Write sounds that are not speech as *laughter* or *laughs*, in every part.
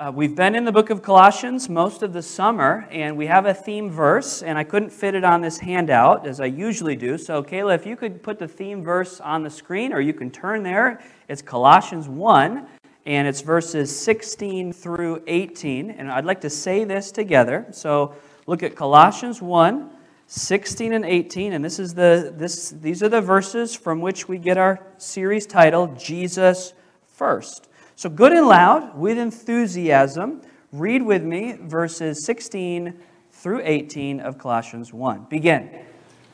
Uh, we've been in the book of Colossians most of the summer, and we have a theme verse, and I couldn't fit it on this handout as I usually do. So, Kayla, if you could put the theme verse on the screen, or you can turn there. It's Colossians 1, and it's verses 16 through 18. And I'd like to say this together. So, look at Colossians 1, 16 and 18, and this is the, this, these are the verses from which we get our series title, Jesus First. So, good and loud, with enthusiasm, read with me verses 16 through 18 of Colossians 1. Begin.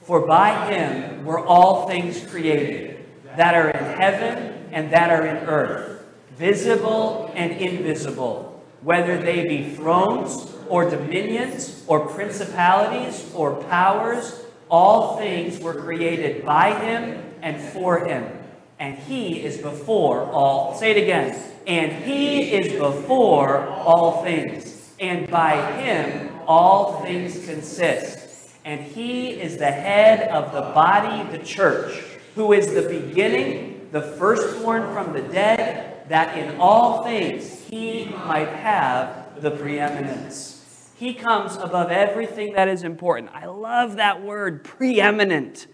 For by him were all things created, that are in heaven and that are in earth, visible and invisible, whether they be thrones or dominions or principalities or powers, all things were created by him and for him. And he is before all. Say it again and he is before all things, and by him all things consist. And he is the head of the body, the church, who is the beginning, the firstborn from the dead, that in all things he might have the preeminence. He comes above everything that is important. I love that word, preeminent,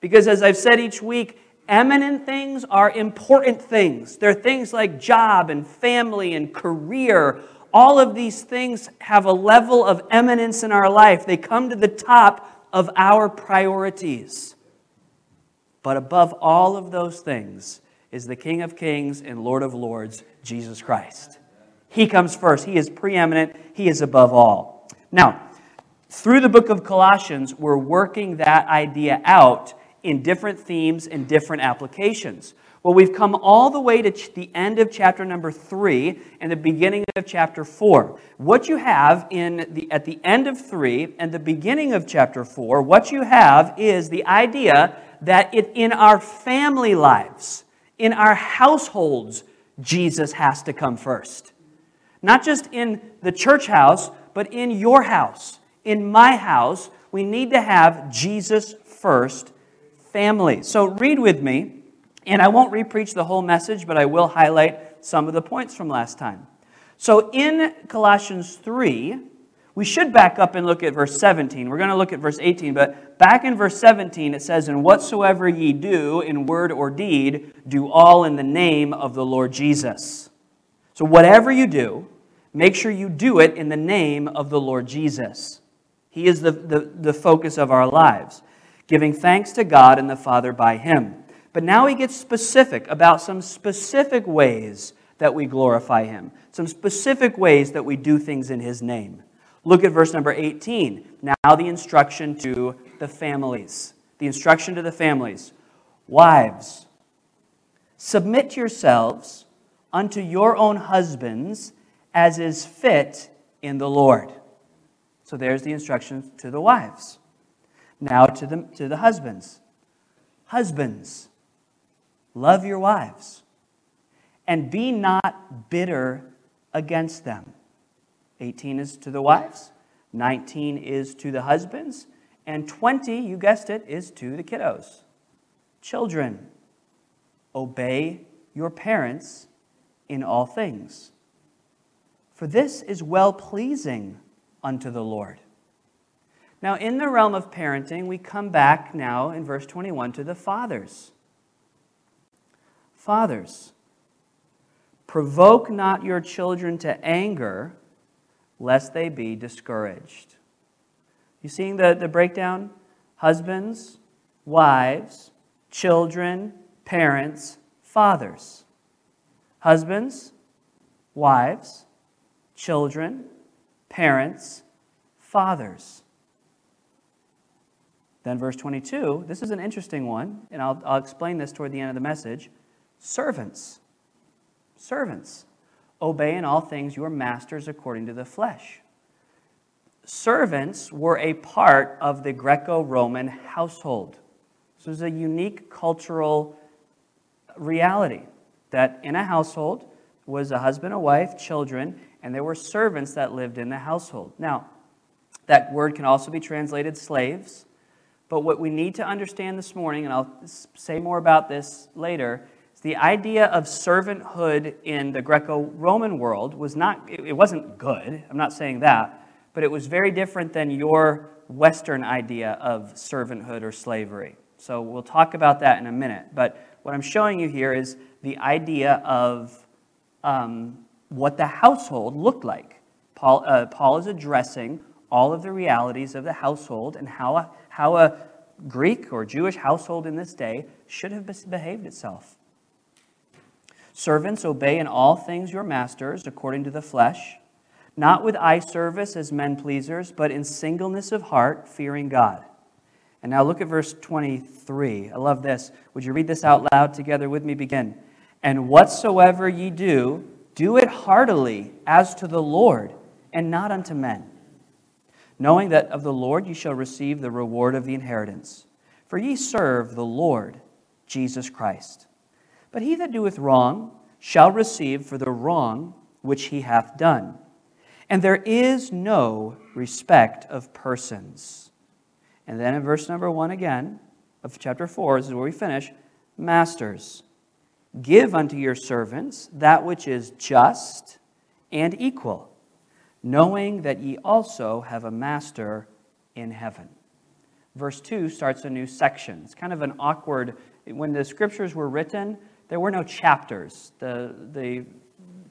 because as I've said each week, Eminent things are important things. They're things like job and family and career. All of these things have a level of eminence in our life. They come to the top of our priorities. But above all of those things is the King of Kings and Lord of Lords, Jesus Christ. He comes first. He is preeminent. He is above all. Now, through the book of Colossians, we're working that idea out in different themes and different applications. Well, we've come all the way to ch- the end of chapter number three and the beginning of chapter four. What you have in the, at the end of three and the beginning of chapter four, what you have is the idea that it, in our family lives, in our households, Jesus has to come first. Not just in the church house, but in your house, in my house, we need to have Jesus first family. So read with me, and I won't repreach the whole message, but I will highlight some of the points from last time. So in Colossians 3, we should back up and look at verse 17. We're going to look at verse 18, but back in verse 17 it says, And whatsoever ye do in word or deed, do all in the name of the Lord Jesus. So whatever you do, make sure you do it in the name of the Lord Jesus. He is the, the, the focus of our lives giving thanks to God and the Father by him. But now he gets specific about some specific ways that we glorify him, some specific ways that we do things in his name. Look at verse number 18. Now the instruction to the families. The instruction to the families. Wives, submit yourselves unto your own husbands as is fit in the Lord. So there's the instruction to the wives. Now to the, to the husbands. Husbands, love your wives and be not bitter against them. 18 is to the wives, 19 is to the husbands, and 20, you guessed it, is to the kiddos. Children, obey your parents in all things. For this is well pleasing unto the Lord. Now, in the realm of parenting, we come back now in verse 21 to the fathers. Fathers, provoke not your children to anger, lest they be discouraged. You seeing the, the breakdown? Husbands, wives, children, parents, fathers. Husbands, wives, children, parents, fathers. Then, verse 22, this is an interesting one, and I'll, I'll explain this toward the end of the message. Servants. Servants. Obey in all things your masters according to the flesh. Servants were a part of the Greco Roman household. This was a unique cultural reality that in a household was a husband, a wife, children, and there were servants that lived in the household. Now, that word can also be translated slaves. But what we need to understand this morning, and I'll say more about this later, is The idea of servanthood in the Greco Roman world was not, it wasn't good. I'm not saying that. But it was very different than your Western idea of servanthood or slavery. So we'll talk about that in a minute. But what I'm showing you here is the idea of um, what the household looked like. Paul, uh, Paul is addressing all of the realities of the household and how how a Greek or Jewish household in this day should have behaved itself. Servants, obey in all things your masters according to the flesh, not with eye service as men pleasers, but in singleness of heart, fearing God. And now look at verse 23. I love this. Would you read this out loud together with me? Begin. And whatsoever ye do, do it heartily as to the Lord, and not unto men, knowing that of the Lord ye shall receive the reward of the inheritance. For ye serve the Lord Jesus Christ. But he that doeth wrong shall receive for the wrong which he hath done. And there is no respect of persons. And then in verse number one again of chapter four, this is where we finish Masters, give unto your servants that which is just and equal, knowing that ye also have a master in heaven. Verse 2 starts a new section. It's kind of an awkward, when the scriptures were written, there were no chapters. The, the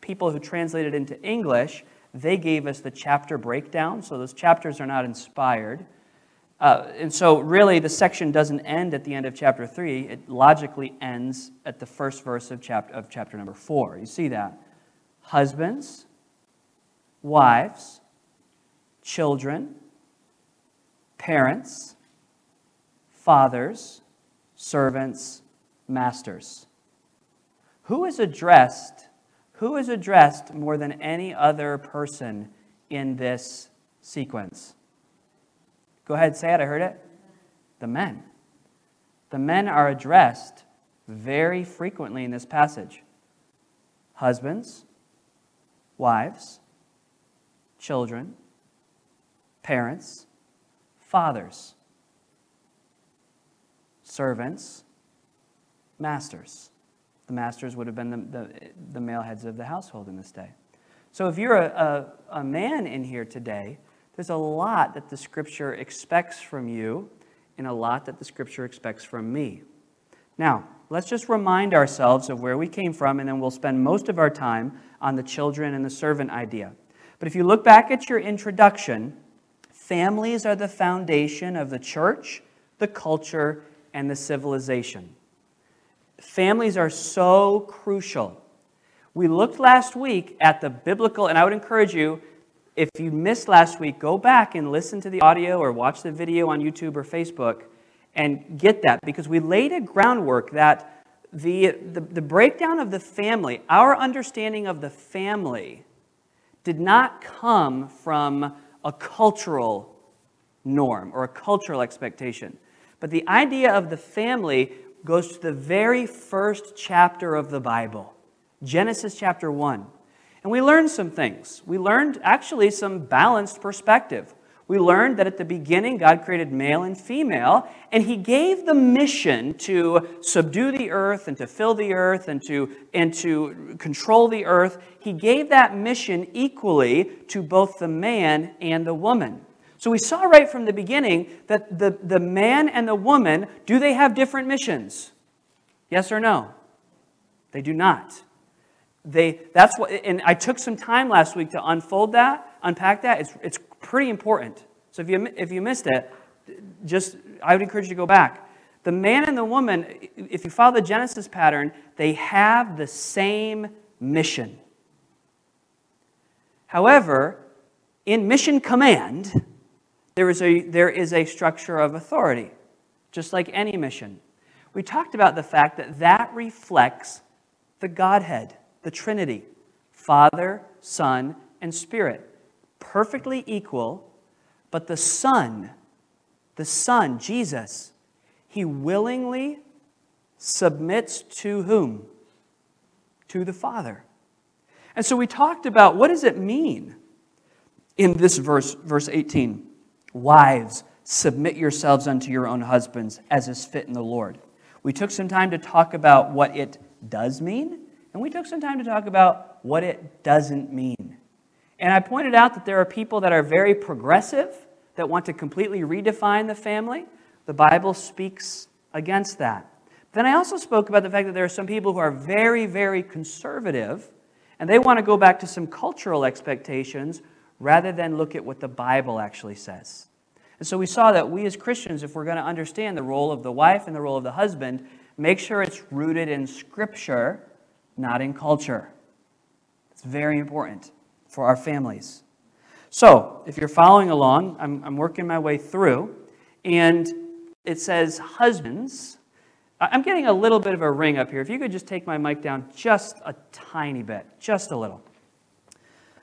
people who translated into English, they gave us the chapter breakdown, so those chapters are not inspired. Uh, and so, really, the section doesn't end at the end of chapter 3. It logically ends at the first verse of chapter, of chapter number 4. You see that? Husbands, wives, children, parents, fathers, servants, masters. Who is addressed? Who is addressed more than any other person in this sequence? Go ahead, say it. I heard it. The men. The men are addressed very frequently in this passage. Husbands, wives, children, parents, fathers, servants, masters. The masters would have been the, the, the male heads of the household in this day. So if you're a, a, a man in here today, there's a lot that the scripture expects from you and a lot that the scripture expects from me. Now, let's just remind ourselves of where we came from, and then we'll spend most of our time on the children and the servant idea. But if you look back at your introduction, families are the foundation of the church, the culture, and the civilization. Families are so crucial. We looked last week at the biblical, and I would encourage you, if you missed last week, go back and listen to the audio or watch the video on YouTube or Facebook and get that because we laid a groundwork that the, the, the breakdown of the family, our understanding of the family, did not come from a cultural norm or a cultural expectation. But the idea of the family goes to the very first chapter of the Bible, Genesis chapter 1. And we learned some things. We learned actually some balanced perspective. We learned that at the beginning, God created male and female, and He gave the mission to subdue the earth and to fill the earth and to, and to control the earth. He gave that mission equally to both the man and the woman. So we saw right from the beginning that the, the man and the woman, do they have different missions? Yes or no? They do not. They, that's what, and I took some time last week to unfold that, unpack that. It's, it's pretty important. So if you, if you missed it, just, I would encourage you to go back. The man and the woman, if you follow the Genesis pattern, they have the same mission. However, in mission command, there is a, there is a structure of authority, just like any mission. We talked about the fact that that reflects the Godhead, the Trinity Father, Son, and Spirit. Perfectly equal, but the Son, the Son, Jesus, he willingly submits to whom? To the Father. And so we talked about what does it mean in this verse, verse 18? Wives, submit yourselves unto your own husbands as is fit in the Lord. We took some time to talk about what it does mean, and we took some time to talk about what it doesn't mean. And I pointed out that there are people that are very progressive, that want to completely redefine the family. The Bible speaks against that. Then I also spoke about the fact that there are some people who are very, very conservative, and they want to go back to some cultural expectations rather than look at what the Bible actually says. And so we saw that we as Christians, if we're going to understand the role of the wife and the role of the husband, make sure it's rooted in Scripture, not in culture. It's very important for our families. So, if you're following along, I'm, I'm working my way through, and it says, Husbands, I'm getting a little bit of a ring up here. If you could just take my mic down just a tiny bit, just a little.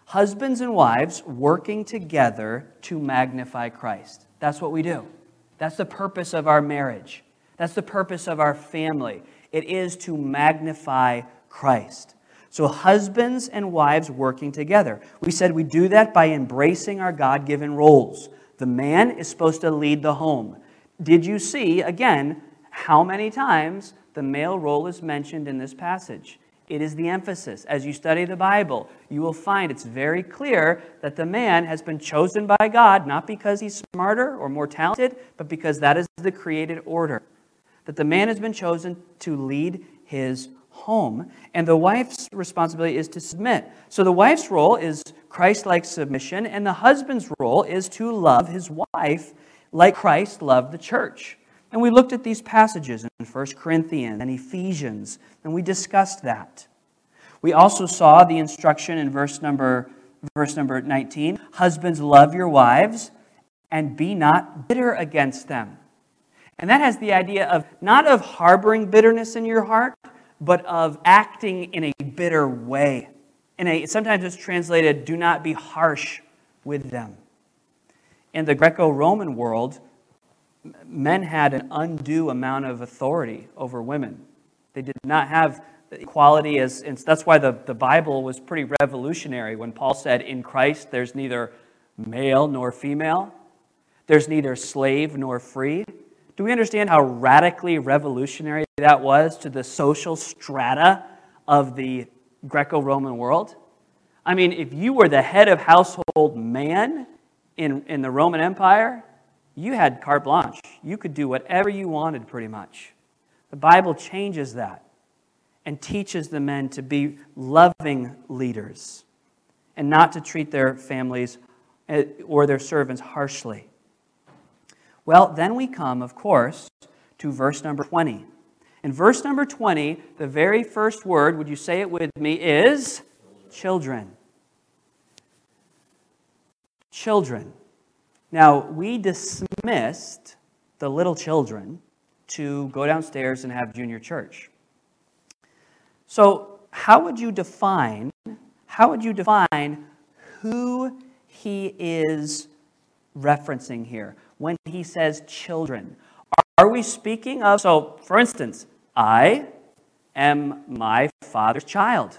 Husbands and wives working together to magnify Christ. That's what we do. That's the purpose of our marriage. That's the purpose of our family. It is to magnify Christ. So, husbands and wives working together. We said we do that by embracing our God given roles. The man is supposed to lead the home. Did you see, again, how many times the male role is mentioned in this passage. It is the emphasis. As you study the Bible, you will find it's very clear that the man has been chosen by God, not because he's smarter or more talented, but because that is the created order. That the man has been chosen to lead his home, and the wife's responsibility is to submit. So the wife's role is Christ like submission, and the husband's role is to love his wife like Christ loved the church. And we looked at these passages in 1 Corinthians and Ephesians, and we discussed that. We also saw the instruction in verse number, verse number 19 Husbands, love your wives and be not bitter against them. And that has the idea of not of harboring bitterness in your heart, but of acting in a bitter way. In a, sometimes it's translated, do not be harsh with them. In the Greco Roman world, men had an undue amount of authority over women. They did not have equality as, and that's why the, the Bible was pretty revolutionary when Paul said, In Christ there's neither male nor female, there's neither slave nor free. Do we understand how radically revolutionary that was to the social strata of the Greco Roman world? I mean, if you were the head of household man in, in the Roman Empire, you had carte blanche. You could do whatever you wanted, pretty much. The Bible changes that and teaches the men to be loving leaders and not to treat their families eh, or their servants harshly. Well, then we come, of course, to verse number 20. In verse number 20, the very first word, would you say it with me, is children. Children. Now, we dismissed the little children to go downstairs and have junior church. So, how would you define how would you define who he is referencing here when he says children? Are we speaking of so for instance, I am my father's child.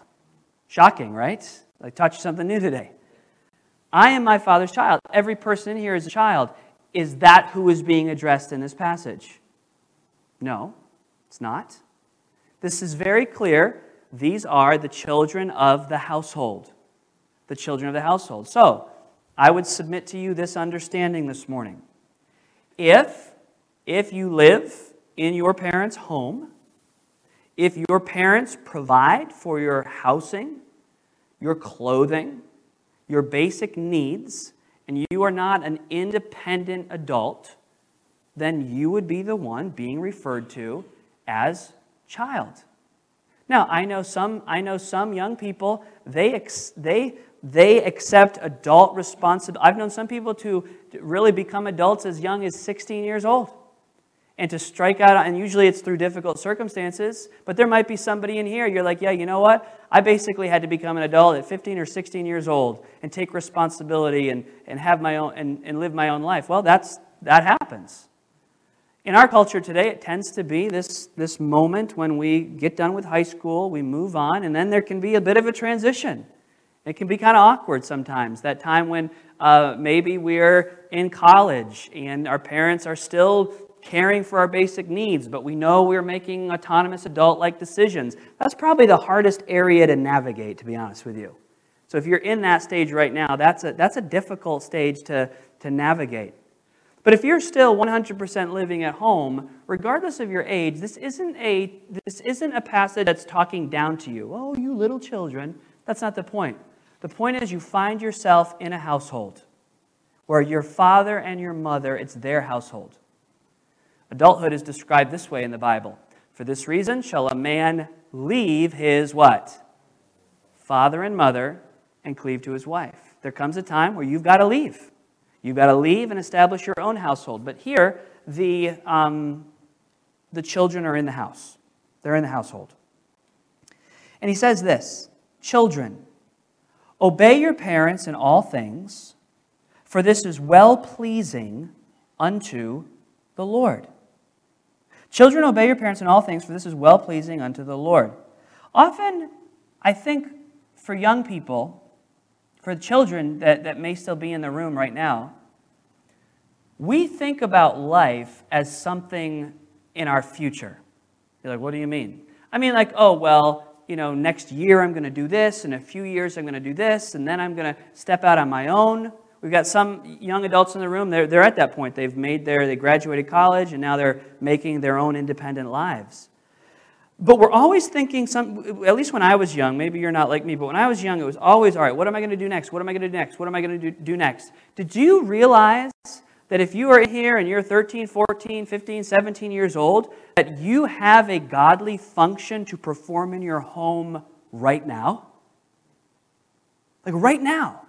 Shocking, right? I taught you something new today. I am my father's child. Every person in here is a child. Is that who is being addressed in this passage? No, it's not. This is very clear. These are the children of the household. The children of the household. So, I would submit to you this understanding this morning. If, if you live in your parents' home, if your parents provide for your housing, your clothing, your basic needs, and you are not an independent adult, then you would be the one being referred to as child. Now, I know some, I know some young people, they, ex, they, they accept adult responsibility. I've known some people to really become adults as young as 16 years old and to strike out, and usually it's through difficult circumstances, but there might be somebody in here, you're like, yeah, you know what? I basically had to become an adult at 15 or 16 years old and take responsibility and, and have my own and, and live my own life. Well, that's that happens. In our culture today, it tends to be this, this moment when we get done with high school, we move on, and then there can be a bit of a transition. It can be kind of awkward sometimes, that time when uh, maybe we're in college and our parents are still caring for our basic needs, but we know we're making autonomous adult like decisions. That's probably the hardest area to navigate, to be honest with you. So if you're in that stage right now, that's a, that's a difficult stage to, to navigate. But if you're still 100% living at home, regardless of your age, this isn't, a, this isn't a passage that's talking down to you. Oh, you little children. That's not the point. The point is you find yourself in a household where your father and your mother, it's their household. Adulthood is described this way in the Bible. For this reason shall a man leave his what? Father and mother and cleave to his wife. There comes a time where you've got to leave. You've got to leave and establish your own household. But here, the, um, the children are in the house, they're in the household. And he says this Children, obey your parents in all things, for this is well pleasing unto the Lord. Children, obey your parents in all things, for this is well pleasing unto the Lord. Often, I think for young people, for children that, that may still be in the room right now, we think about life as something in our future. You're like, what do you mean? I mean, like, oh, well, you know, next year I'm going to do this, in a few years I'm going to do this, and then I'm going to step out on my own. We've got some young adults in the room, they're, they're at that point. They've made their, they graduated college, and now they're making their own independent lives. But we're always thinking, some, at least when I was young, maybe you're not like me, but when I was young, it was always, all right, what am I going to do next? What am I going to do next? What am I going to do, do next? Did you realize that if you are here and you're 13, 14, 15, 17 years old, that you have a godly function to perform in your home right now? Like right now.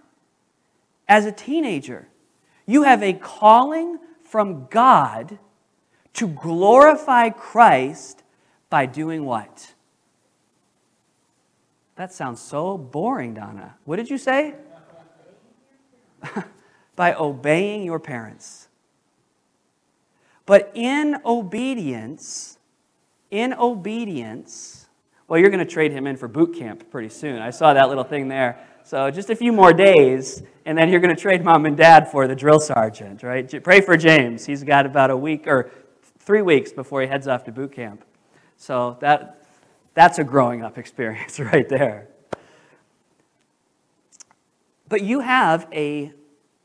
As a teenager, you have a calling from God to glorify Christ by doing what? That sounds so boring, Donna. What did you say? *laughs* by obeying your parents. But in obedience, in obedience, well, you're going to trade him in for boot camp pretty soon. I saw that little thing there. So just a few more days, and then you're going to trade mom and dad for the drill sergeant, right? Pray for James. He's got about a week or three weeks before he heads off to boot camp. So that, that's a growing up *laughs* experience right there. But you have a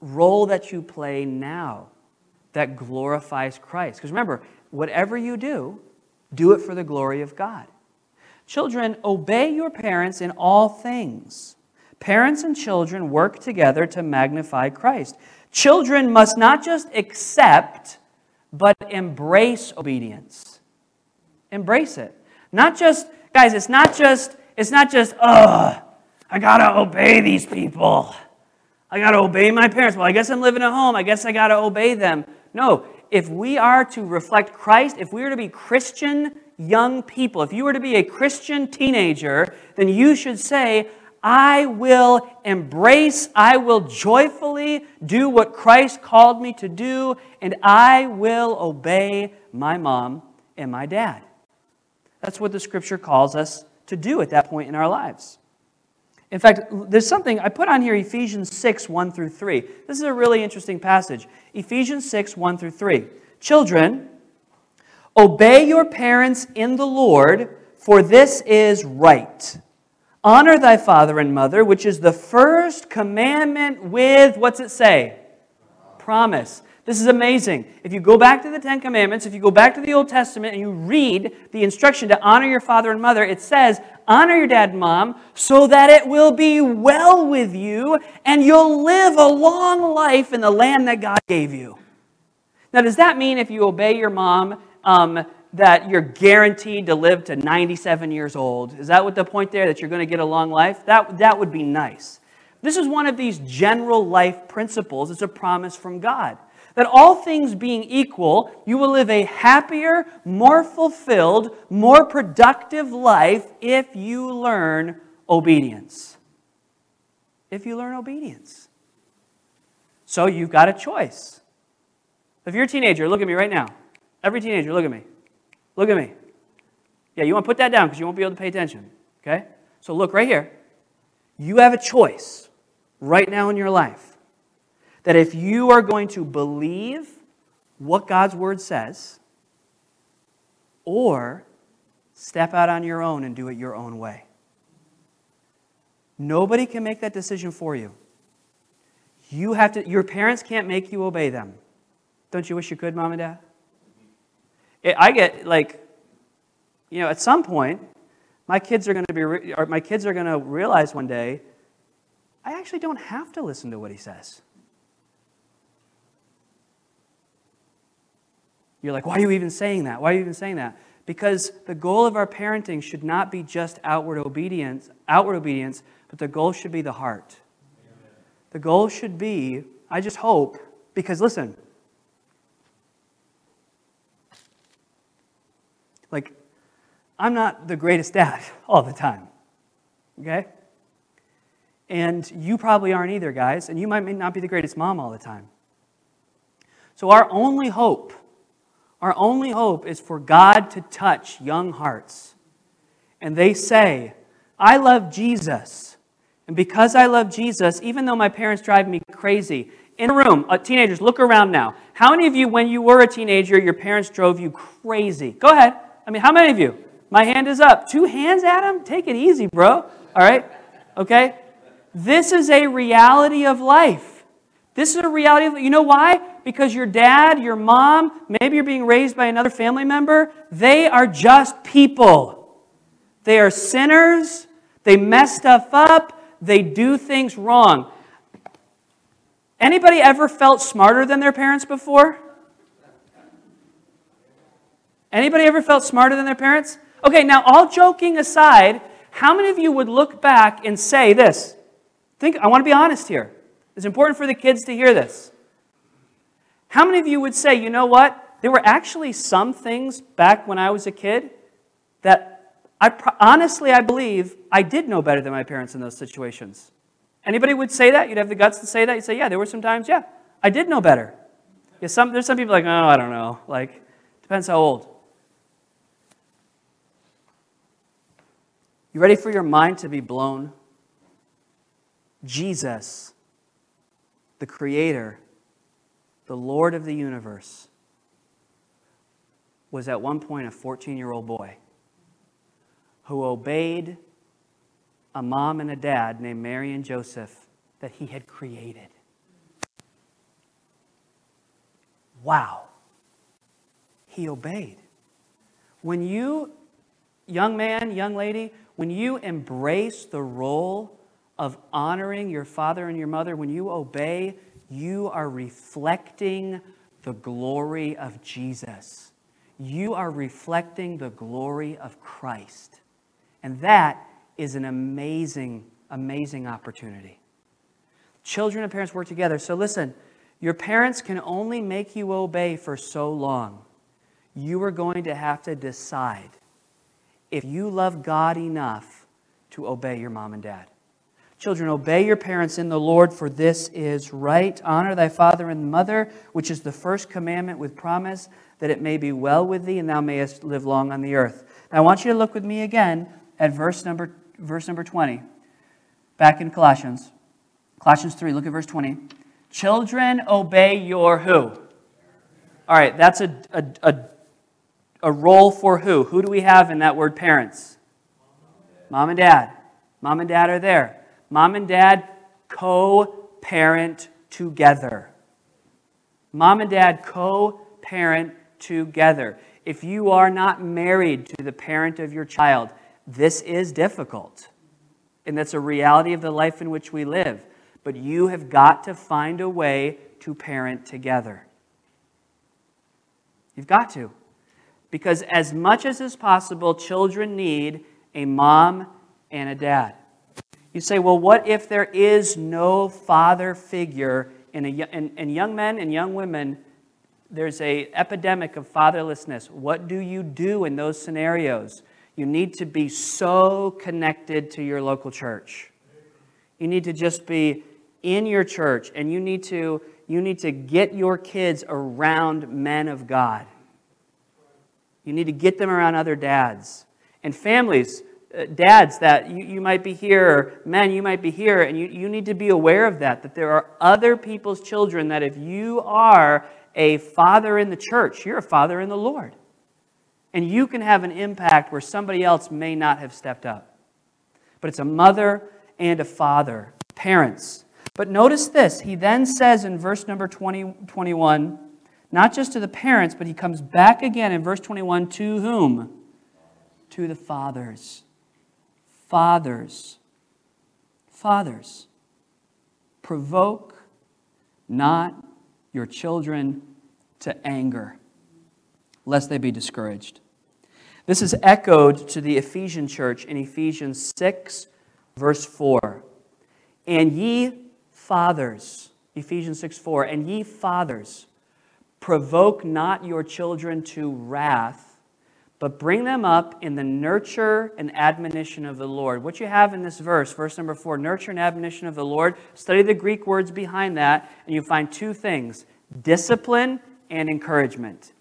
role that you play now that glorifies Christ. Because remember, whatever you do, do it for the glory of God. Children, obey your parents in all things. Parents and children work together to magnify Christ. Children must not just accept, but embrace obedience. Embrace it. Not just, guys, it's not just, it's not just, ugh, I gotta obey these people. I got to obey my parents. Well, I guess I'm living at home. I guess I got to obey them. No, if we are to reflect Christ, if we are to be Christian young people, if you were to be a Christian teenager, then you should say, I will embrace, I will joyfully do what Christ called me to do, and I will obey my mom and my dad. That's what the scripture calls us to do at that point in our lives. In fact, there's something I put on here Ephesians 6, 1 through 3. This is a really interesting passage. Ephesians 6, 1 through 3. Children, obey your parents in the Lord, for this is right. Honor thy father and mother, which is the first commandment with, what's it say? Promise. This is amazing. If you go back to the Ten Commandments, if you go back to the Old Testament and you read the instruction to honor your father and mother, it says, honor your dad and mom so that it will be well with you and you'll live a long life in the land that God gave you. Now, does that mean if you obey your mom, um, that you're guaranteed to live to 97 years old? Is that what the point there, that you're going to get a long life? That, that would be nice. This is one of these general life principles. It's a promise from God that all things being equal, you will live a happier, more fulfilled, more productive life if you learn obedience. If you learn obedience. So you've got a choice. If you're a teenager, look at me right now. Every teenager, look at me. Look at me. Yeah, you want to put that down because you won't be able to pay attention. Okay? So look right here. You have a choice right now in your life that if you are going to believe what God's word says, or step out on your own and do it your own way. Nobody can make that decision for you. You have to, your parents can't make you obey them. Don't you wish you could, mom and dad? I get like, you know, at some point, my kids are going to be, my kids are going to realize one day, I actually don't have to listen to what he says. You're like, why are you even saying that? Why are you even saying that? Because the goal of our parenting should not be just outward obedience, outward obedience, but the goal should be the heart. The goal should be, I just hope, because listen, like, I'm not the greatest dad *laughs* all the time, okay? And you probably aren't either, guys, and you might not be the greatest mom all the time. So, our only hope our only hope is for God to touch young hearts. And they say, I love Jesus. And because I love Jesus, even though my parents drive me crazy, in a room, uh, teenagers, look around now. How many of you, when you were a teenager, your parents drove you crazy? Go ahead. I mean, how many of you? My hand is up. Two hands, Adam? Take it easy, bro. All right? Okay? This is a reality of life. This is a reality of, you know why? Because your dad, your mom, maybe you're being raised by another family member, they are just people. They are sinners. They mess stuff up. They do things wrong. Anybody ever felt smarter than their parents before? Anybody ever felt smarter than their parents? Okay, now all joking aside, how many of you would look back and say this? Think I want to be honest here. It's important for the kids to hear this. How many of you would say, you know what? There were actually some things back when I was a kid that I honestly I believe I did know better than my parents in those situations. Anybody would say that? You'd have the guts to say that? You'd say, yeah, there were some times, yeah, I did know better. Yeah, some, there's some people like, oh, I don't know. Like, depends how old. You ready for your mind to be blown? Jesus, the Creator, the Lord of the universe, was at one point a 14 year old boy who obeyed a mom and a dad named Mary and Joseph that he had created. Wow. He obeyed. When you, young man, young lady, when you embrace the role of honoring your father and your mother, when you obey you are reflecting the glory of Jesus. You are reflecting the glory of Christ. And that is an amazing, amazing opportunity. Children and parents work together. So listen, your parents can only make you obey for so long. You are going to have to decide if you love God enough to obey your mom and dad. Children, obey your parents in the Lord, for this is right. Honor thy father and mother, which is the first commandment with promise, that it may be well with thee and thou mayest live long on the earth. Now, I want you to look with me again at verse number, verse number 20, back in Colossians. Colossians 3, look at verse 20. Children, obey your who? All right, that's a, a, a, a role for who? Who do we have in that word parents? Mom and dad. Mom and dad are there. Mom and dad co parent together. Mom and dad co parent together. If you are not married to the parent of your child, this is difficult. And that's a reality of the life in which we live. But you have got to find a way to parent together. You've got to. Because as much as is possible, children need a mom and a dad. You say, well, what if there is no father figure in, a, in, in young men and young women? There's a epidemic of fatherlessness. What do you do in those scenarios? You need to be so connected to your local church. You need to just be in your church and you need to you need to get your kids around men of God. You need to get them around other dads. And families, Uh, dads that you, you might be here, men, you might be here, and you, you need to be aware of that, that there are other people's children that if you are a father in the church, you're a father in the Lord. And you can have an impact where somebody else may not have stepped up. But it's a mother and a father, parents. But notice this. He then says in verse number 20, 21, not just to the parents, but he comes back again in verse 21 to whom? To the fathers. Fathers. Fathers. Provoke not your children to anger, lest they be discouraged. This is echoed to the Ephesian church in Ephesians 6, verse 4. And ye fathers, Ephesians 6 4, and ye fathers, provoke not your children to wrath, but bring them up in the nurture and admonition of the Lord. What you have in this verse, verse number four, nurture and admonition of the Lord, study the Greek words behind that, and you find two things discipline and encouragement.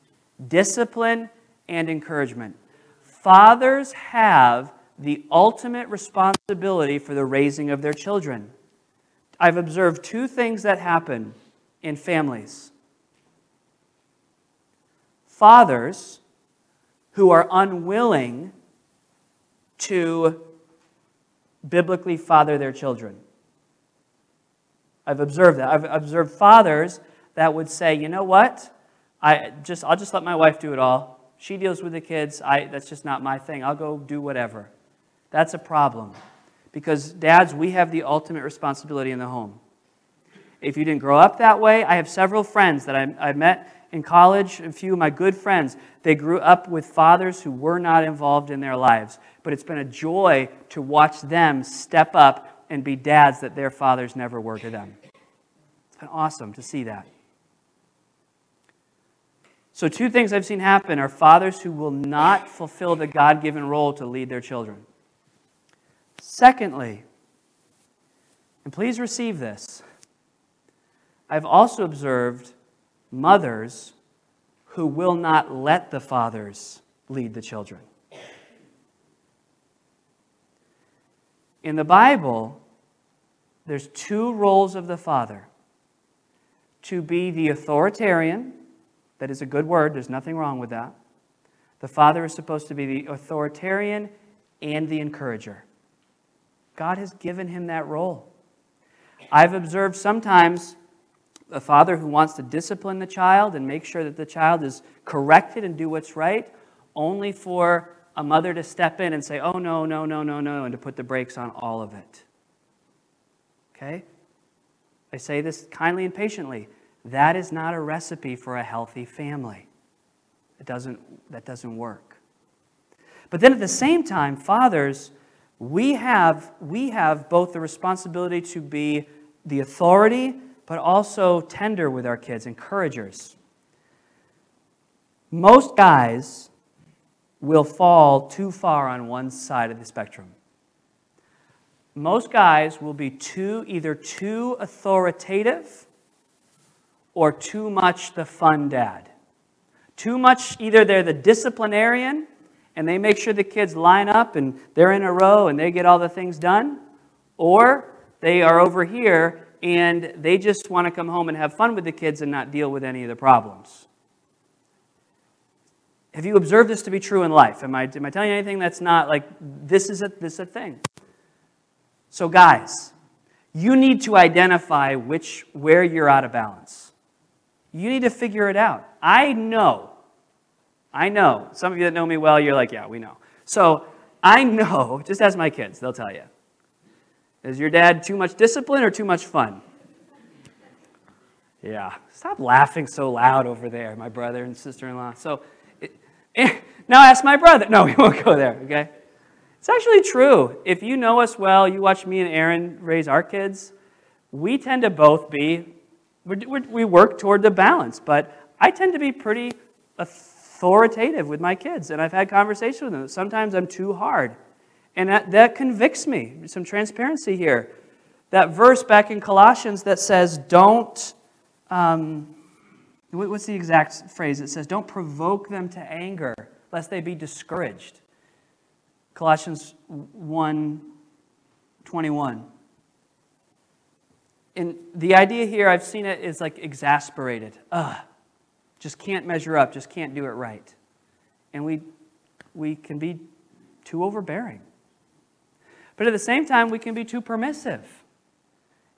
Discipline and encouragement. Fathers have the ultimate responsibility for the raising of their children. I've observed two things that happen in families fathers who are unwilling to biblically father their children. I've observed that. I've observed fathers that would say, you know what? I just, I'll just let my wife do it all. She deals with the kids. I, that's just not my thing. I'll go do whatever. That's a problem. Because, dads, we have the ultimate responsibility in the home. If you didn't grow up that way, I have several friends that I, I met in college, a few of my good friends. They grew up with fathers who were not involved in their lives. But it's been a joy to watch them step up and be dads that their fathers never were to them. It's been awesome to see that. So, two things I've seen happen are fathers who will not fulfill the God given role to lead their children. Secondly, and please receive this, I've also observed mothers who will not let the fathers lead the children. In the Bible, there's two roles of the father to be the authoritarian, that is a good word, there's nothing wrong with that. The father is supposed to be the authoritarian and the encourager. God has given him that role. I've observed sometimes a father who wants to discipline the child and make sure that the child is corrected and do what's right, only for a mother to step in and say, oh, no, no, no, no, no, and to put the brakes on all of it. Okay? I say this kindly and patiently. That is not a recipe for a healthy family. It doesn't, that doesn't work. But then at the same time, fathers we have, we have both the responsibility to be the authority, but also tender with our kids, encouragers. Most guys will fall too far on one side of the spectrum. Most guys will be too, either too authoritative or too much the fun dad. Too much, either they're the disciplinarian and they make sure the kids line up and they're in a row and they get all the things done, or they are over here and they just want to come home and have fun with the kids and not deal with any of the problems. Have you observed this to be true in life? Am I, am I telling you anything that's not like this is a, this is a thing? So, guys, you need to identify which, where you're out of balance. You need to figure it out. I know I know. Some of you that know me well, you're like, yeah, we know. So I know, *laughs* just ask my kids, they'll tell you. Is your dad too much discipline or too much fun? Yeah. Stop laughing so loud over there, my brother and sister in law. So it, eh, now ask my brother. No, *laughs* we won't go there, okay? It's actually true. If you know us well, you watch me and Aaron raise our kids, we tend to both be, we work toward the balance, but I tend to be pretty authoritative with my kids, and I've had conversations with them. Sometimes I'm too hard, and that, that convicts me. Some transparency here. That verse back in Colossians that says, don't, um, what's the exact phrase? It says, don't provoke them to anger, lest they be discouraged. Colossians 1 21. And the idea here, I've seen it, is like exasperated. Ugh, just can't measure up, just can't do it right. And we, we can be too overbearing. But at the same time, we can be too permissive.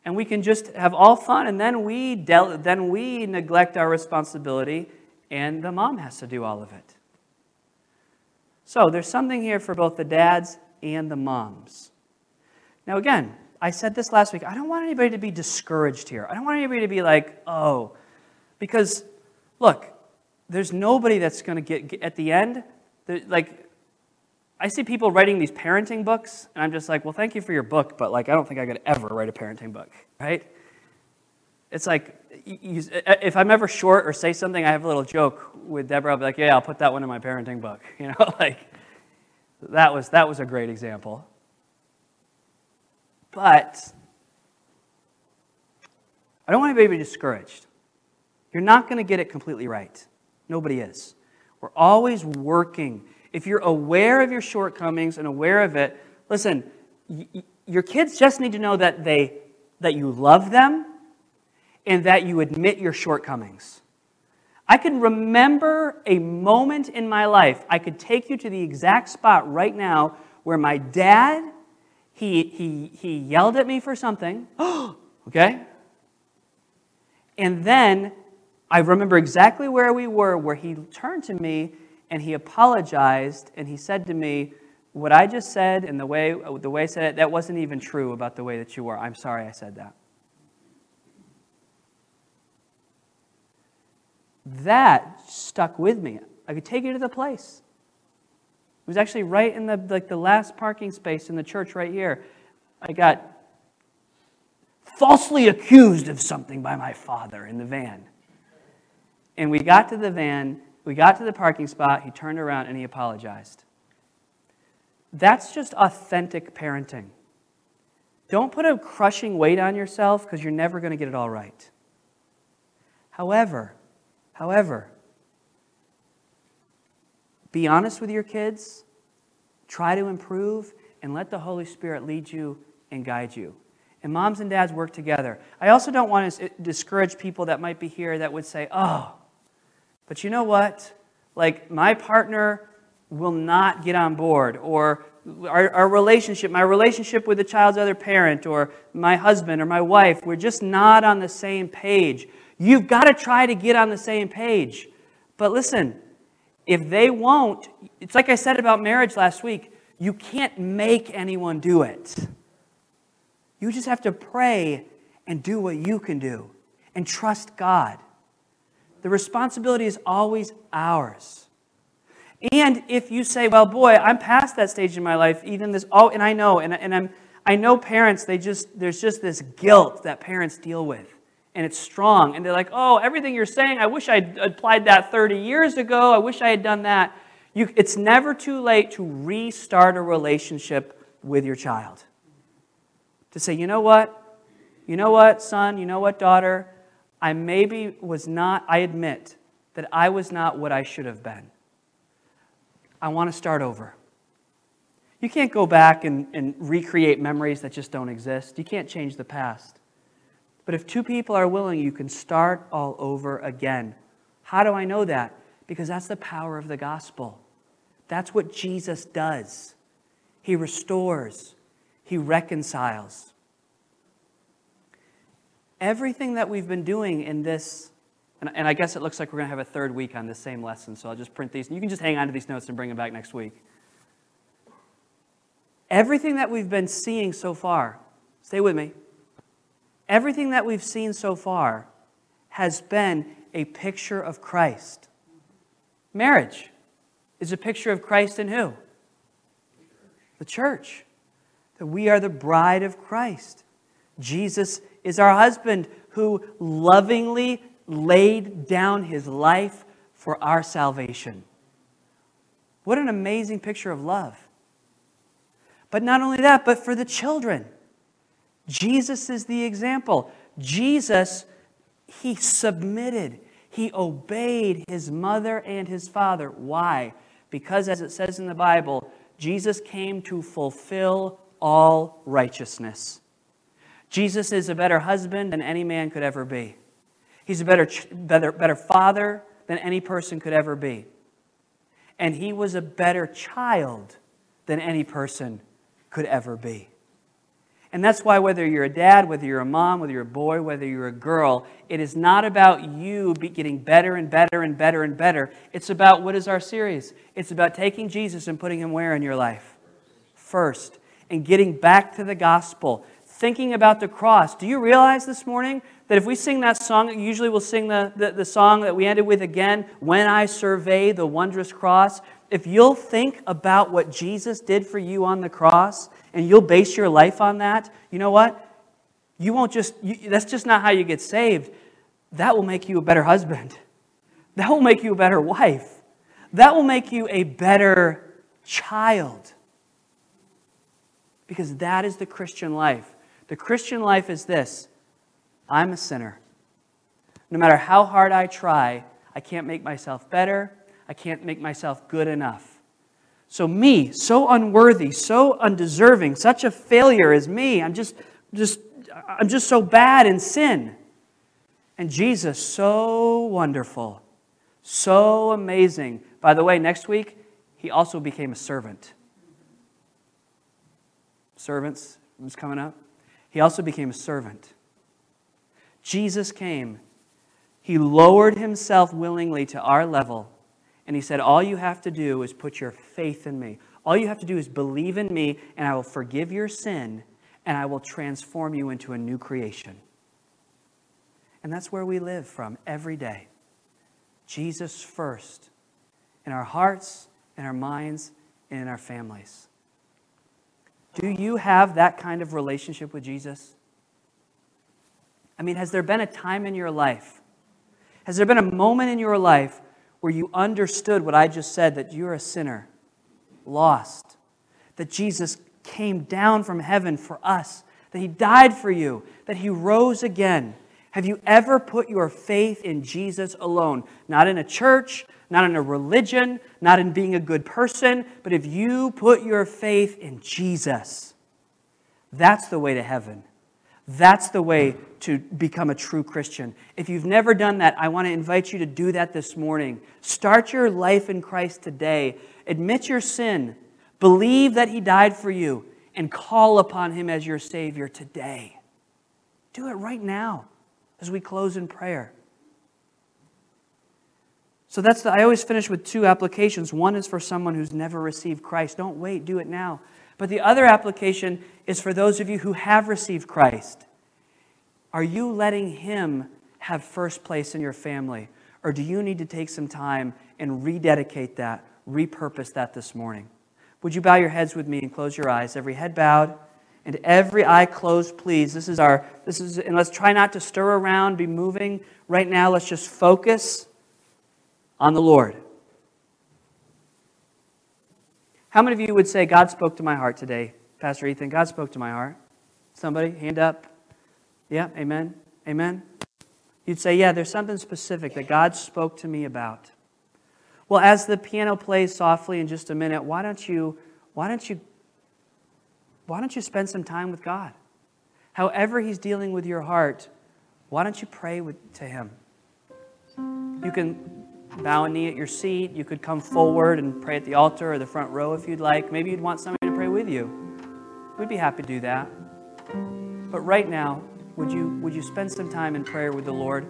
And we can just have all fun, and then we, then we neglect our responsibility, and the mom has to do all of it. So there's something here for both the dads and the moms. Now, again, I said this last week. I don't want anybody to be discouraged here. I don't want anybody to be like, oh, because look, there's nobody that's going to get, get, at the end. Like, I see people writing these parenting books, and I'm just like, well, thank you for your book, but like, I don't think I could ever write a parenting book, right? It's like, you, uh, if I'm ever short or say something, I have a little joke with Deborah. I'll be like, yeah, I'll put that one in my parenting book. *laughs* You know, like, that was, that was a great example. But I don't want anybody to be discouraged. You're not going to get it completely right. Nobody is. We're always working. If you're aware of your shortcomings and aware of it, listen, y- your kids just need to know that, they, that you love them and that you admit your shortcomings. I can remember a moment in my life, I could take you to the exact spot right now where my dad he, he, he yelled at me for something, *gasps* okay? And then I remember exactly where we were, where he turned to me and he apologized and he said to me, What I just said and the way, the way I said it, that wasn't even true about the way that you were. I'm sorry I said that. That stuck with me. I could take you to the place. It was actually right in the, like the last parking space in the church right here. I got falsely accused of something by my father in the van. And we got to the van, we got to the parking spot, he turned around and he apologized. That's just authentic parenting. Don't put a crushing weight on yourself because you're never going to get it all right. However, however, be honest with your kids, try to improve, and let the Holy Spirit lead you and guide you. And moms and dads work together. I also don't want to discourage people that might be here that would say, oh, but you know what? Like, my partner will not get on board, or our, our relationship, my relationship with the child's other parent, or my husband or my wife, we're just not on the same page. You've got to try to get on the same page. But listen, if they won't, it's like I said about marriage last week, you can't make anyone do it. You just have to pray and do what you can do and trust God. The responsibility is always ours. And if you say, well, boy, I'm past that stage in my life, even this, oh, and I know, and, and I'm, I know parents, they just, there's just this guilt that parents deal with and it's strong. And they're like, oh, everything you're saying, I wish I'd applied that 30 years ago. I wish I had done that. You, it's never too late to restart a relationship with your child. To say, you know what? You know what, son? You know what, daughter? I maybe was not, I admit that I was not what I should have been. I want to start over. You can't go back and, and recreate memories that just don't exist. You can't change the past. But if two people are willing, you can start all over again. How do I know that? Because that's the power of the gospel. That's what Jesus does. He restores, He reconciles. Everything that we've been doing in this, and, and I guess it looks like we're going to have a third week on this same lesson, so I'll just print these. You can just hang on to these notes and bring them back next week. Everything that we've been seeing so far, stay with me, Everything that we've seen so far has been a picture of Christ. Marriage is a picture of Christ and who? The church. That we are the bride of Christ. Jesus is our husband who lovingly laid down his life for our salvation. What an amazing picture of love. But not only that, but for the children. Jesus is the example. Jesus, he submitted, he obeyed his mother and his father. Why? Because, as it says in the Bible, Jesus came to fulfill all righteousness. Jesus is a better husband than any man could ever be. He's a better, better, better father than any person could ever be. and he was a better child than any person could ever be. And that's why, whether you're a dad, whether you're a mom, whether you're a boy, whether you're a girl, it is not about you getting better and better and better and better. It's about what is our series? It's about taking Jesus and putting him where in your life? First. And getting back to the gospel, thinking about the cross. Do you realize this morning that if we sing that song, usually we'll sing the, the, the song that we ended with again, When I Survey the Wondrous Cross. If you'll think about what Jesus did for you on the cross, and you'll base your life on that, you know what? You won't just, you, that's just not how you get saved. That will make you a better husband. *laughs* That will make you a better wife. That will make you a better child. Because that is the Christian life. The Christian life is this I'm a sinner. No matter how hard I try, I can't make myself better. I can't make myself good enough. So, me, so unworthy, so undeserving, such a failure as me, I'm just, just, I'm just so bad in sin. And Jesus, so wonderful, so amazing. By the way, next week, he also became a servant. Servants was coming up. He also became a servant. Jesus came. He lowered himself willingly to our level and he said, All you have to do is put your faith in me. All you have to do is believe in me, and I will forgive your sin, and I will transform you into a new creation. And that's where we live from every day. Jesus first, in our hearts, in our minds, and in our families. Do you have that kind of relationship with Jesus? I mean, has there been a time in your life? Has there been a moment in your life where you understood what I just said that you're a sinner, lost, that Jesus came down from heaven for us, that he died for you, that he rose again. Have you ever put your faith in Jesus alone? Not in a church, not in a religion, not in being a good person, but if you put your faith in Jesus, that's the way to heaven. That's the way to become a true Christian. If you've never done that, I want to invite you to do that this morning. Start your life in Christ today. Admit your sin. Believe that He died for you and call upon Him as your Savior today. Do it right now as we close in prayer. So that's the, I always finish with two applications. One is for someone who's never received Christ. Don't wait, do it now. But the other application is for those of you who have received Christ. Are you letting Him have first place in your family? Or do you need to take some time and rededicate that, repurpose that this morning? Would you bow your heads with me and close your eyes? Every head bowed and every eye closed, please. This is our, this is, and let's try not to stir around, be moving. Right now, let's just focus on the Lord. How many of you would say, God spoke to my heart today? Pastor Ethan, God spoke to my heart. Somebody, hand up. Yeah, amen. Amen. You'd say, yeah, there's something specific that God spoke to me about. Well, as the piano plays softly in just a minute, why don't you, why don't you, why don't you spend some time with God? However He's dealing with your heart, why don't you pray with, to Him? You can bow a knee at your seat. You could come forward and pray at the altar or the front row if you'd like. Maybe you'd want somebody to pray with you. We'd be happy to do that. But right now, would you, would you spend some time in prayer with the Lord?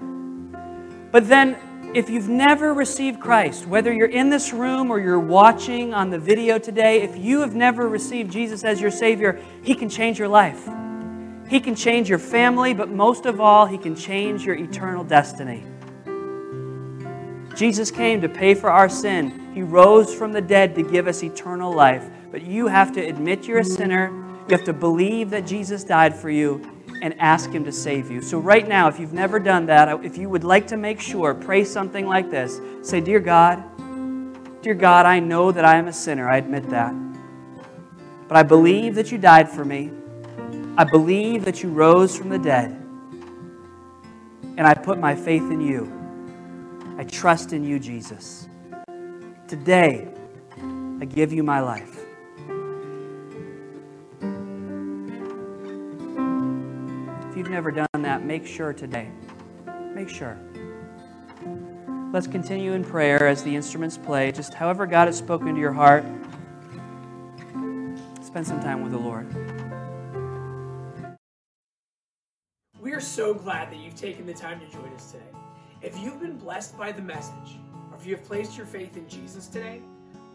But then, if you've never received Christ, whether you're in this room or you're watching on the video today, if you have never received Jesus as your Savior, He can change your life. He can change your family, but most of all, He can change your eternal destiny. Jesus came to pay for our sin. He rose from the dead to give us eternal life. But you have to admit you're a sinner. You have to believe that Jesus died for you and ask Him to save you. So, right now, if you've never done that, if you would like to make sure, pray something like this Say, Dear God, Dear God, I know that I am a sinner. I admit that. But I believe that you died for me. I believe that you rose from the dead. And I put my faith in you. I trust in you, Jesus. Today, I give you my life. If you've never done that, make sure today. Make sure. let's continue in prayer as the instruments play. Just however God has spoken to your heart, spend some time with the Lord. We are so glad that you've taken the time to join us today. If you've been blessed by the message, or if you have placed your faith in Jesus today,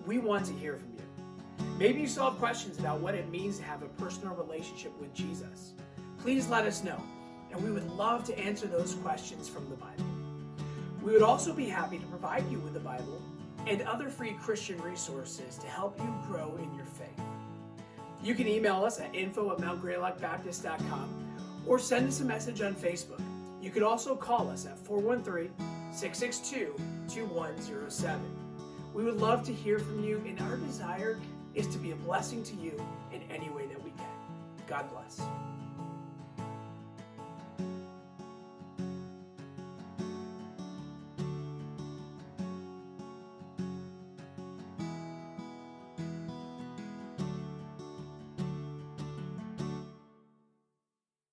we want to hear from you. Maybe you still have questions about what it means to have a personal relationship with Jesus. Please let us know, and we would love to answer those questions from the Bible. We would also be happy to provide you with the Bible and other free Christian resources to help you grow in your faith. You can email us at info at or send us a message on Facebook. You can also call us at 413 662 2107. We would love to hear from you, and our desire is to be a blessing to you in any way that we can. God bless.